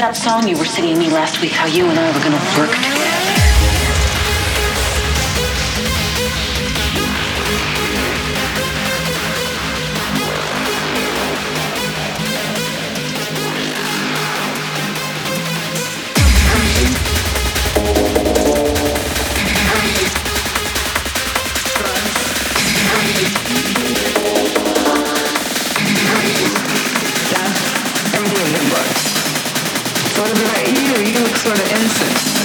that song you were singing me last week? How you and I were going to work together? What about you? You look sort of innocent.